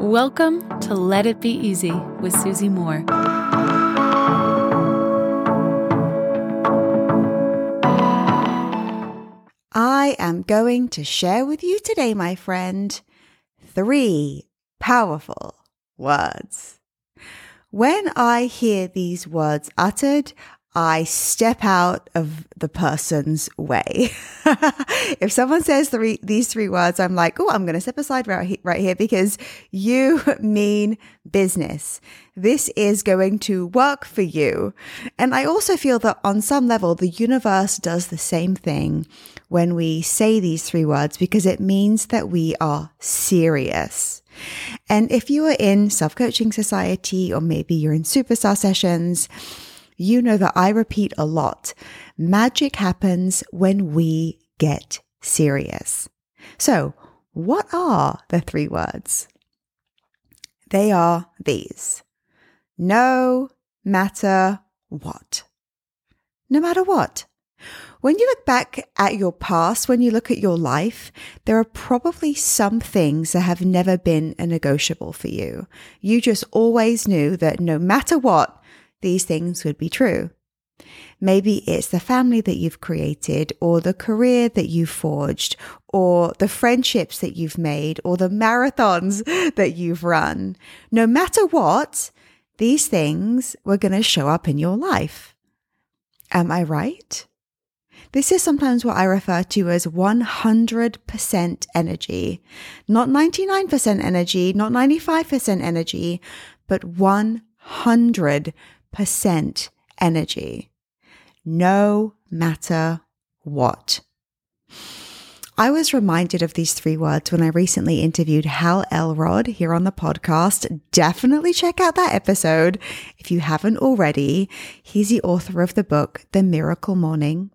Welcome to Let It Be Easy with Susie Moore. I am going to share with you today, my friend, three powerful words. When I hear these words uttered, I step out of the person's way. if someone says three, these three words, I'm like, oh, I'm going to step aside right, he- right here because you mean business. This is going to work for you. And I also feel that on some level, the universe does the same thing when we say these three words because it means that we are serious. And if you are in self coaching society or maybe you're in superstar sessions, you know that I repeat a lot. Magic happens when we get serious. So, what are the three words? They are these no matter what. No matter what. When you look back at your past, when you look at your life, there are probably some things that have never been a negotiable for you. You just always knew that no matter what, these things would be true. Maybe it's the family that you've created, or the career that you've forged, or the friendships that you've made, or the marathons that you've run. No matter what, these things were going to show up in your life. Am I right? This is sometimes what I refer to as 100% energy. Not 99% energy, not 95% energy, but 100 percent energy, no matter what. I was reminded of these three words when I recently interviewed Hal Elrod here on the podcast. Definitely check out that episode if you haven't already. He's the author of the book, The Miracle Morning.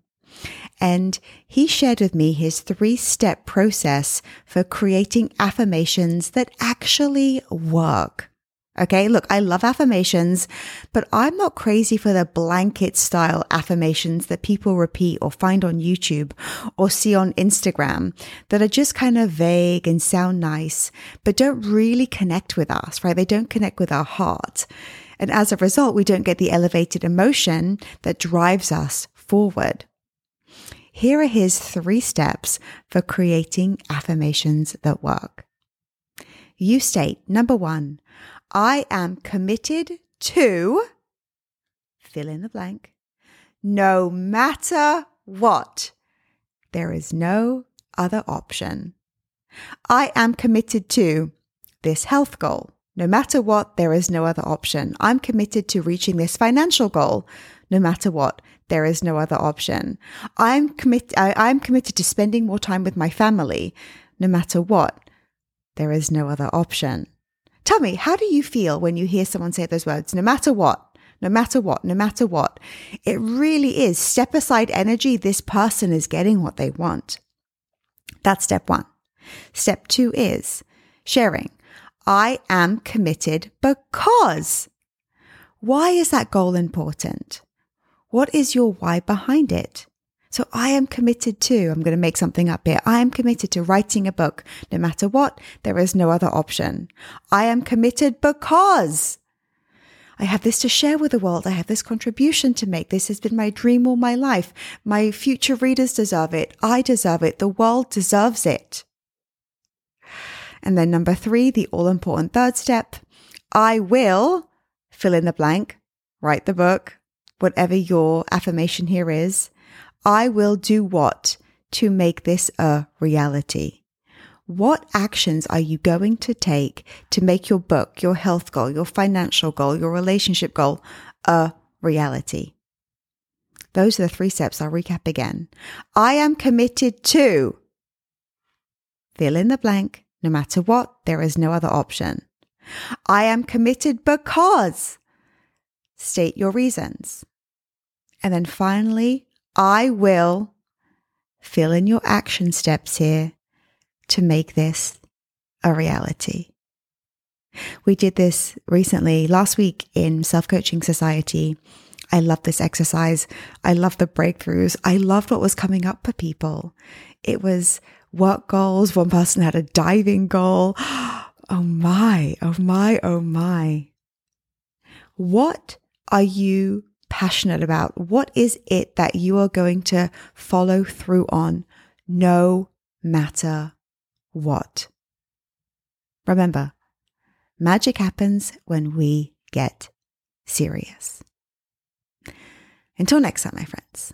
And he shared with me his three step process for creating affirmations that actually work. Okay. Look, I love affirmations, but I'm not crazy for the blanket style affirmations that people repeat or find on YouTube or see on Instagram that are just kind of vague and sound nice, but don't really connect with us, right? They don't connect with our heart. And as a result, we don't get the elevated emotion that drives us forward. Here are his three steps for creating affirmations that work. You state number one, I am committed to fill in the blank, no matter what. There is no other option. I am committed to this health goal. No matter what, there is no other option. I'm committed to reaching this financial goal. No matter what, there is no other option. I'm commit, I, am committed to spending more time with my family. No matter what, there is no other option. Tell me, how do you feel when you hear someone say those words, no matter what? No matter what, no matter what. It really is step aside energy. This person is getting what they want. That's step one. Step two is sharing. I am committed because. Why is that goal important? What is your why behind it? So I am committed to, I'm going to make something up here. I am committed to writing a book. No matter what, there is no other option. I am committed because I have this to share with the world. I have this contribution to make. This has been my dream all my life. My future readers deserve it. I deserve it. The world deserves it. And then number three, the all important third step. I will fill in the blank, write the book, whatever your affirmation here is. I will do what to make this a reality? What actions are you going to take to make your book, your health goal, your financial goal, your relationship goal a reality? Those are the three steps. I'll recap again. I am committed to fill in the blank. No matter what, there is no other option. I am committed because state your reasons. And then finally, I will fill in your action steps here to make this a reality. We did this recently last week in Self Coaching Society. I love this exercise. I love the breakthroughs. I loved what was coming up for people. It was work goals. One person had a diving goal. Oh my, oh my, oh my. What are you passionate about? What is it that you are going to follow through on no matter what? Remember, magic happens when we get serious. Until next time, my friends.